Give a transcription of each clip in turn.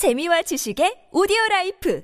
재미와 지식의 오디오 라이프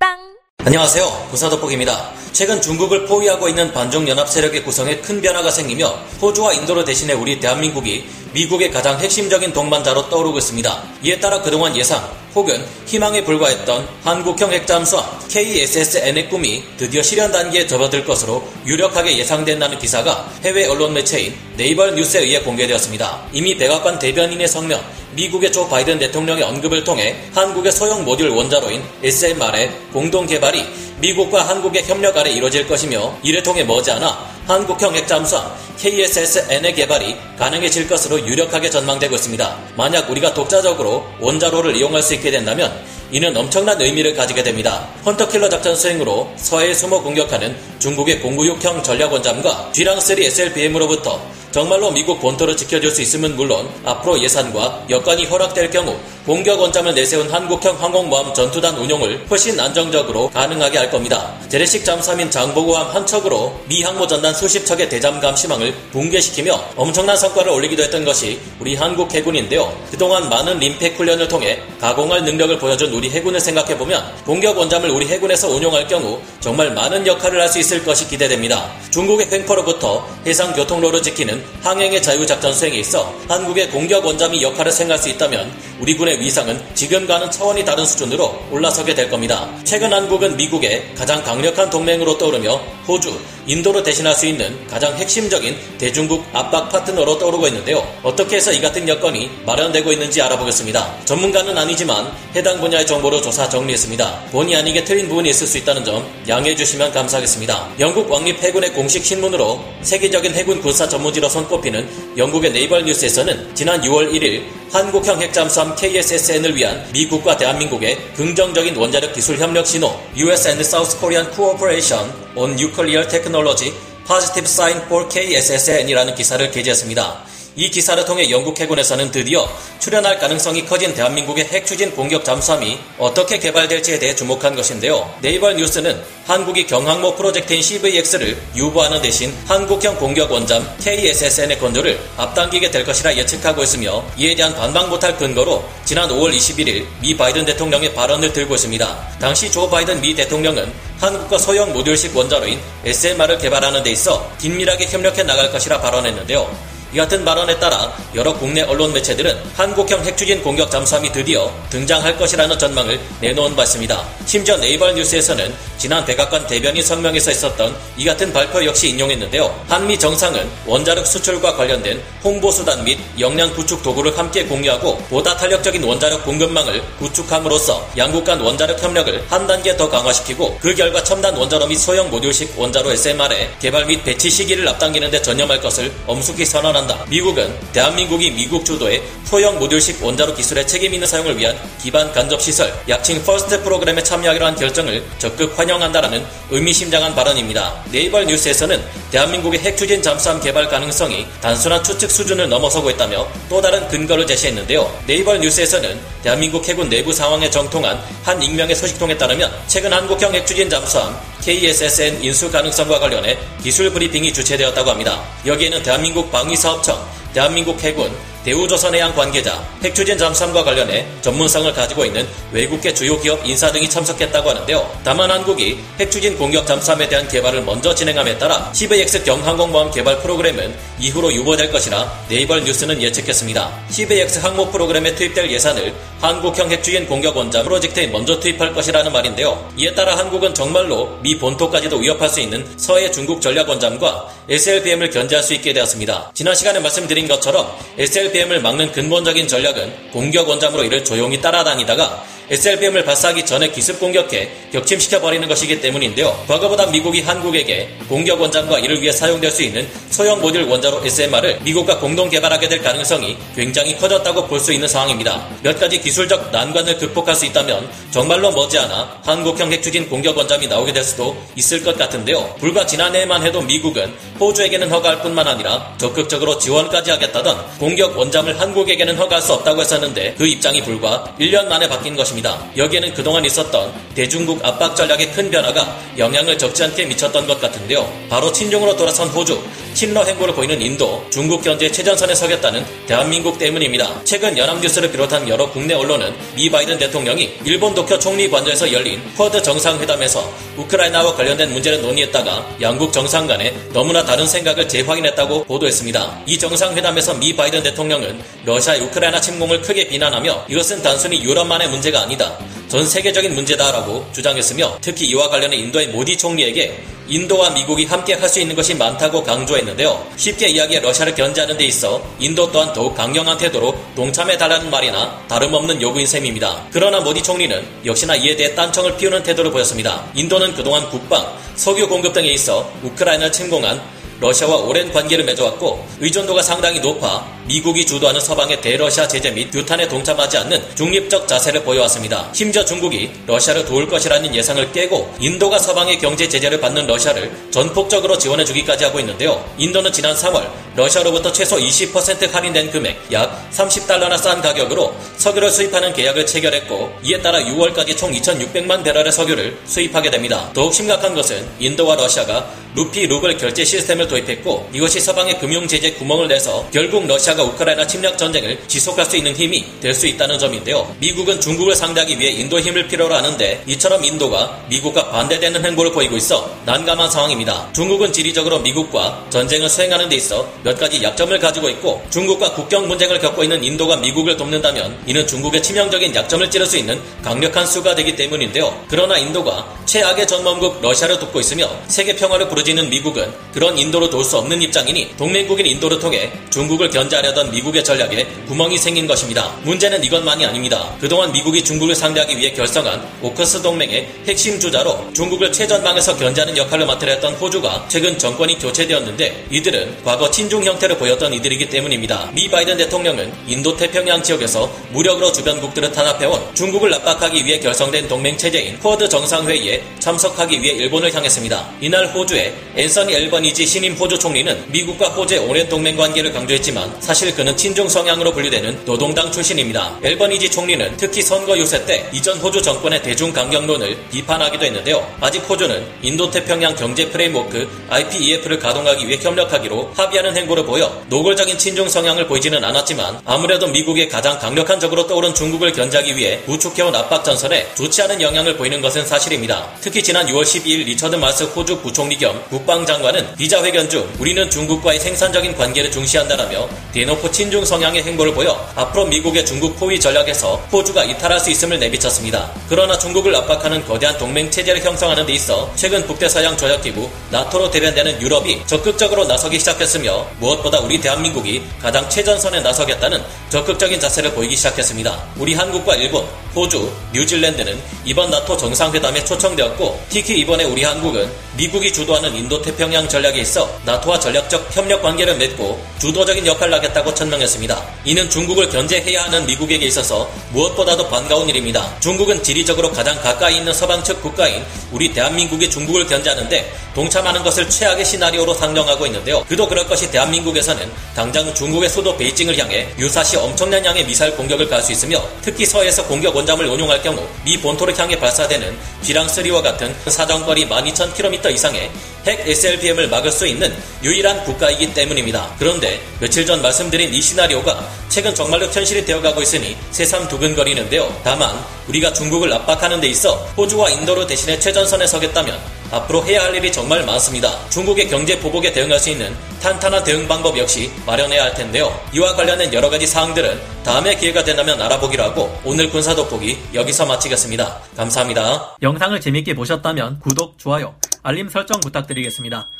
팟빵 안녕하세요. 부사덕복입니다. 최근 중국을 포위하고 있는 반중연합 세력의 구성에 큰 변화가 생기며 호주와 인도를 대신해 우리 대한민국이 미국의 가장 핵심적인 동반자로 떠오르고 있습니다. 이에 따라 그동안 예상 혹은 희망에 불과했던 한국형 핵잠수함 KSSN의 꿈이 드디어 실현 단계에 접어들 것으로 유력하게 예상된다는 기사가 해외 언론 매체인 Naval News에 의해 공개되었습니다. 이미 백악관 대변인의 성명, 미국의 조 바이든 대통령의 언급을 통해 한국의 소형 모듈 원자로인 SMR의 공동 개발이 미국과 한국의 협력 아래 이루어질 것이며 이를 통해 머지않아 한국형 핵잠수함 KSSN의 개발이 가능해질 것으로 유력하게 전망되고 있습니다. 만약 우리가 독자적으로 원자로를 이용할 수 있게 된다면 이는 엄청난 의미를 가지게 됩니다. 헌터킬러 작전 수행으로 서해에 숨어 공격하는 중국의 공구육형 전략원잠과 쥐랑3 SLBM으로부터 정말로 미국 본토를 지켜줄 수 있으면 물론 앞으로 예산과 여건이 허락될 경우 공격 원점을 내세운 한국형 항공모함 전투단 운용을 훨씬 안정적으로 가능하게 할 겁니다. 재래식 잠수함인 장보고함 한 척으로 미 항모 전단 수십 척의 대잠감 시망을 붕괴시키며 엄청난 성과를 올리기도 했던 것이 우리 한국 해군인데요. 그동안 많은 림팩 훈련을 통해 가공할 능력을 보여준 우리 해군을 생각해보면 공격 원잠을 우리 해군에서 운용할 경우 정말 많은 역할을 할 수 있을 것이 기대됩니다. 중국의 횡포로부터 해상 교통로를 지키는 항행의 자유작전 수행에 있어 한국의 공격 원잠이 역할을 생각할 수 있다면 우리 군의 위상은 지금과는 차원이 다른 수준으로 올라서게 될 겁니다. 최근 한국은 미국의 가장 강력한 동맹으로 떠오르며 호주, 인도를 대신할 수 있는 가장 핵심적인 대중국 압박 파트너로 떠오르고 있는데요. 어떻게 해서 이 같은 여건이 마련되고 있는지 알아보겠습니다. 전문가는 아니지만 해당 분야의 정보를 조사 정리했습니다. 본의 아니게 틀린 부분이 있을 수 있다는 점 양해해 주시면 감사하겠습니다. 영국 왕립 해군의 공식 신문으로 세계적인 해군 군사 전문지로 손꼽히는 영국의 네이버 뉴스에서는 지난 6월 1일 한국형 핵잠수함 KSSN을 위한 미국과 대한민국의 긍정적인 원자력 기술 협력 신호 US and South Korean Cooperation on Nuclear Technology Positive Sign for KSSN이라는 기사를 게재했습니다. 이 기사를 통해 영국 해군에서는 드디어 출연할 가능성이 커진 대한민국의 핵 추진 공격 잠수함이 어떻게 개발될지에 대해 주목한 것인데요. 네이버 뉴스는 한국이 경항모 프로젝트인 CVX를 유보하는 대신 한국형 공격 원잠 KSSN의 건조를 앞당기게 될 것이라 예측하고 있으며 이에 대한 반박 못할 근거로 지난 5월 21일 미 바이든 대통령의 발언을 들고 있습니다. 당시 조 바이든 미 대통령은 한국과 소형 모듈식 원자로인 SMR을 개발하는 데 있어 긴밀하게 협력해 나갈 것이라 발언했는데요. 이 같은 발언에 따라 여러 국내 언론 매체들은 한국형 핵추진 공격 잠수함이 드디어 등장할 것이라는 전망을 내놓은 바 있습니다. 심지어 Naval News에서는 지난 백악관 대변인 성명에서 있었던 이 같은 발표 역시 인용했는데요. 한미 정상은 원자력 수출과 관련된 홍보 수단 및 역량 구축 도구를 함께 공유하고 보다 탄력적인 원자력 공급망을 구축함으로써 양국 간 원자력 협력을 한 단계 더 강화시키고 그 결과 첨단 원자로 및 소형 모듈식 원자로 SMR의 개발 및 배치 시기를 앞당기는 데 전념할 것을 엄숙히 선언 한 한다. 미국은 대한민국이 미국 주도의 소형 모듈식 원자로 기술의 책임 있는 사용을 위한 기반 간접 시설, 약칭 FIRST 프로그램에 참여하기로 한 결정을 적극 환영한다라는 의미심장한 발언입니다. Naval News에서는 대한민국의 핵 추진 잠수함 개발 가능성이 단순한 추측 수준을 넘어서고 있다며 또 다른 근거를 제시했는데요. Naval News에서는 대한민국 해군 내부 상황에 정통한 한 익명의 소식통에 따르면 최근 한국형 핵 추진 잠수함 KSSN 인수 가능성과 관련해 기술 브리핑이 주최되었다고 합니다. 여기에는 대한민국 방위사 업청, 대한민국 해군, 대우조선해양 관계자, 핵추진 잠수함과 관련해 전문성을 가지고 있는 외국계 주요 기업 인사 등이 참석했다고 하는데요. 다만 한국이 핵추진 공격 잠수함에 대한 개발을 먼저 진행함에 따라 CVX 경항공모함 개발 프로그램은 이후로 유보될 것이라 네이버 뉴스는 예측했습니다. CVX 항모 프로그램에 투입될 예산을 한국형 핵추진 공격 원자 프로젝트에 먼저 투입할 것이라는 말인데요. 이에 따라 한국은 정말로 미 본토까지도 위협할 수 있는 서해 중국 전략 원잠과 SLBM을 견제할 수 있게 되었습니다. 지난 시간에 말씀드린 것처럼 SLBM SLBM을 막는 근본적인 전략은 공격 원잠으로 이를 조용히 따라다니다가 SLBM을 발사하기 전에 기습 공격해 격침시켜 버리는 것이기 때문인데요. 과거보다 미국이 한국에게 공격 원잠과 이를 위해 사용될 수 있는 소형 모듈 원자로 SMR을 미국과 공동 개발하게 될 가능성이 굉장히 커졌다고 볼 수 있는 상황입니다. 몇 가지 기술적 난관을 극복할 수 있다면 정말로 머지않아 한국형 핵추진 공격 원잠이 나오게 될 수도 있을 것 같은데요. 불과 지난해에만 해도 미국은 호주에게는 허가할 뿐만 아니라 적극적으로 지원까지 하겠다던 공격 원잠을 한국에게는 허가할 수 없다고 했었는데 그 입장이 불과 1년 만에 바뀐 것입니다. 여기에는 그동안 있었던 대중국 압박 전략의 큰 변화가 영향을 적지 않게 미쳤던 것 같은데요. 바로 친중으로 돌아선 호주, 친러 행보를 보이는 인도, 중국 견제 최전선에 서겠다는 대한민국 때문입니다. 최근 연합뉴스를 비롯한 여러 국내 언론은 미 바이든 대통령이 일본 도쿄 총리 관저에서 열린 쿼드 정상회담에서 우크라이나와 관련된 문제를 논의했다가 양국 정상 간에 너무나 다른 생각을 재확인했다고 보도했습니다. 이 정상회담에서 미 바이든 대통령은 러시아의 우크라이나 침공을 크게 비난하며 이것은 단순히 유럽만의 문제가 아니다. 전 세계적인 문제다라고 주장했으며 특히 이와 관련해 인도의 모디 총리에게 인도와 미국이 함께 할 수 있는 것이 많다고 강조했는데요. 쉽게 이야기해 러시아를 견제하는 데 있어 인도 또한 더욱 강경한 태도로 동참해달라는 말이나 다름없는 요구인 셈입니다. 그러나 모디 총리는 역시나 이에 대해 딴청을 피우는 태도를 보였습니다. 인도는 그동안 국방, 석유 공급 등에 있어 우크라이나를 침공한 러시아와 오랜 관계를 맺어왔고 의존도가 상당히 높아 미국이 주도하는 서방의 대러시아 제재 및 규탄에 동참하지 않는 중립적 자세를 보여왔습니다. 심지어 중국이 러시아를 도울 것이라는 예상을 깨고 인도가 서방의 경제 제재를 받는 러시아를 전폭적으로 지원해주기까지 하고 있는데요. 인도는 지난 3월 러시아로부터 최소 20% 할인된 금액 약 30달러나 싼 가격으로 석유를 수입하는 계약을 체결했고 이에 따라 6월까지 총 2,600만 배럴의 석유를 수입하게 됩니다. 더욱 심각한 것은 인도와 러시아가 루피 루블 결제 시스템을 도입했고 이것이 서방의 금융 제재 구멍을 내서 결국 러시아가 우크라이나 침략 전쟁을 지속할 수 있는 힘이 될 수 있다는 점인데요. 미국은 중국을 상대하기 위해 인도 힘을 필요로 하는데 이처럼 인도가 미국과 반대되는 행보를 보이고 있어 난감한 상황입니다. 중국은 지리적으로 미국과 전쟁을 수행하는 데 있어 몇 가지 약점을 가지고 있고 중국과 국경 분쟁을 겪고 있는 인도가 미국을 돕는다면 이는 중국의 치명적인 약점을 찌를 수 있는 강력한 수가 되기 때문인데요. 그러나 인도가 최악의 전범국 러시아를 돕고 있으며 세계 평화를 부르짖는 미국은 그런 인도로 도울 수 없는 입장이니 동맹국인 인도를 통해 중국을 견제하려 던 미국의 전략에 구멍이 생긴 것입니다. 문제는 이것만이 아닙니다. 그동안 미국이 중국을 상대하기 위해 결성한 오커스 동맹의 핵심 주자로 중국을 최전방에서 견제하는 역할을 맡으려 했던 호주가 최근 정권이 교체되었는데 이들은 과거 친중 행태를 보였던 이들이기 때문입니다. 미 바이든 대통령은 인도 태평양 지역에서 무력으로 주변국들을 탄압해온 중국을 압박하기 위해 결성된 동맹 체제인 쿼드 정상회의에 참석하기 위해 일본을 향했습니다. 이날 호주의 앤서니 엘버니지 신임 호주 총리는 미국과 호주의 오랜 동맹 관계를 강조했지만 사실 그는 친중 성향으로 분류되는 노동당 출신입니다. 엘버니지 총리는 특히 선거 유세 때 이전 호주 정권의 대중 강경론을 비판하기도 했는데요. 아직 호주는 인도태평양 경제 프레임워크 IPEF를 가동하기 위해 협력하기로 합의하는 행보를 보여 노골적인 친중 성향을 보이지는 않았지만 아무래도 미국의 가장 강력한 적으로 떠오른 중국을 견제하기 위해 구축해온 압박 전선에 좋지 않은 영향을 보이는 것은 사실입니다. 특히 지난 6월 12일 리처드 마스 호주 부총리 겸 국방장관은 기자회견 중 우리는 중국과의 생산적인 관계를 중시한다라며 대놓고 친중 성향의 행보를 보여 앞으로 미국의 중국 포위 전략에서 호주가 이탈할 수 있음을 내비쳤습니다. 그러나 중국을 압박하는 거대한 동맹 체제를 형성하는 데 있어 최근 북대서양 조약기구 나토로 대변되는 유럽이 적극적으로 나서기 시작했으며 무엇보다 우리 대한민국이 가장 최전선에 나서겠다는 적극적인 자세를 보이기 시작했습니다. 우리 한국과 일본, 호주, 뉴질랜드는 이번 나토 정상회담에 초청되었고 특히 이번에 우리 한국은 미국이 주도하는 인도 태평양 전략에 있어 나토와 전략적 협력 관계를 맺고 주도적인 역할을 하 겠다고 천명했습니다. 이는 중국을 견제해야 하는 미국에게 있어서 무엇보다도 반가운 일입니다. 중국은 지리적으로 가장 가까이 있는 서방 측 국가인 우리 대한민국이 중국을 견제하는데 동참하는 것을 최악의 시나리오로 상정하고 있는데요. 그도 그럴 것이 대한민국에서는 당장 중국의 수도 베이징을 향해 유사시 엄청난 양의 미사일 공격을 갈수 있으며 특히 서해에서 공격 원잠을 운용할 경우 미 본토를 향해 발사되는 쥐랑3와 같은 사정거리 12,000km 이상의 핵 SLBM을 막을 수 있는 유일한 국가이기 때문입니다. 그런데 며칠 전 말씀드린 이 시나리오가 최근 정말로 현실이 되어가고 있으니 새삼 두근거리는데요. 다만 우리가 중국을 압박하는 데 있어 호주와 인도로 대신해 최전선에 서겠다면 앞으로 해야 할 일이 정말 많습니다. 중국의 경제 보복에 대응할 수 있는 탄탄한 대응 방법 역시 마련해야 할 텐데요. 이와 관련된 여러 가지 사항들은 다음에 기회가 된다면 알아보기로 하고 오늘 군사 돋보기 여기서 마치겠습니다. 감사합니다. 영상을 재밌게 보셨다면 구독, 좋아요, 알림 설정 부탁드리겠습니다.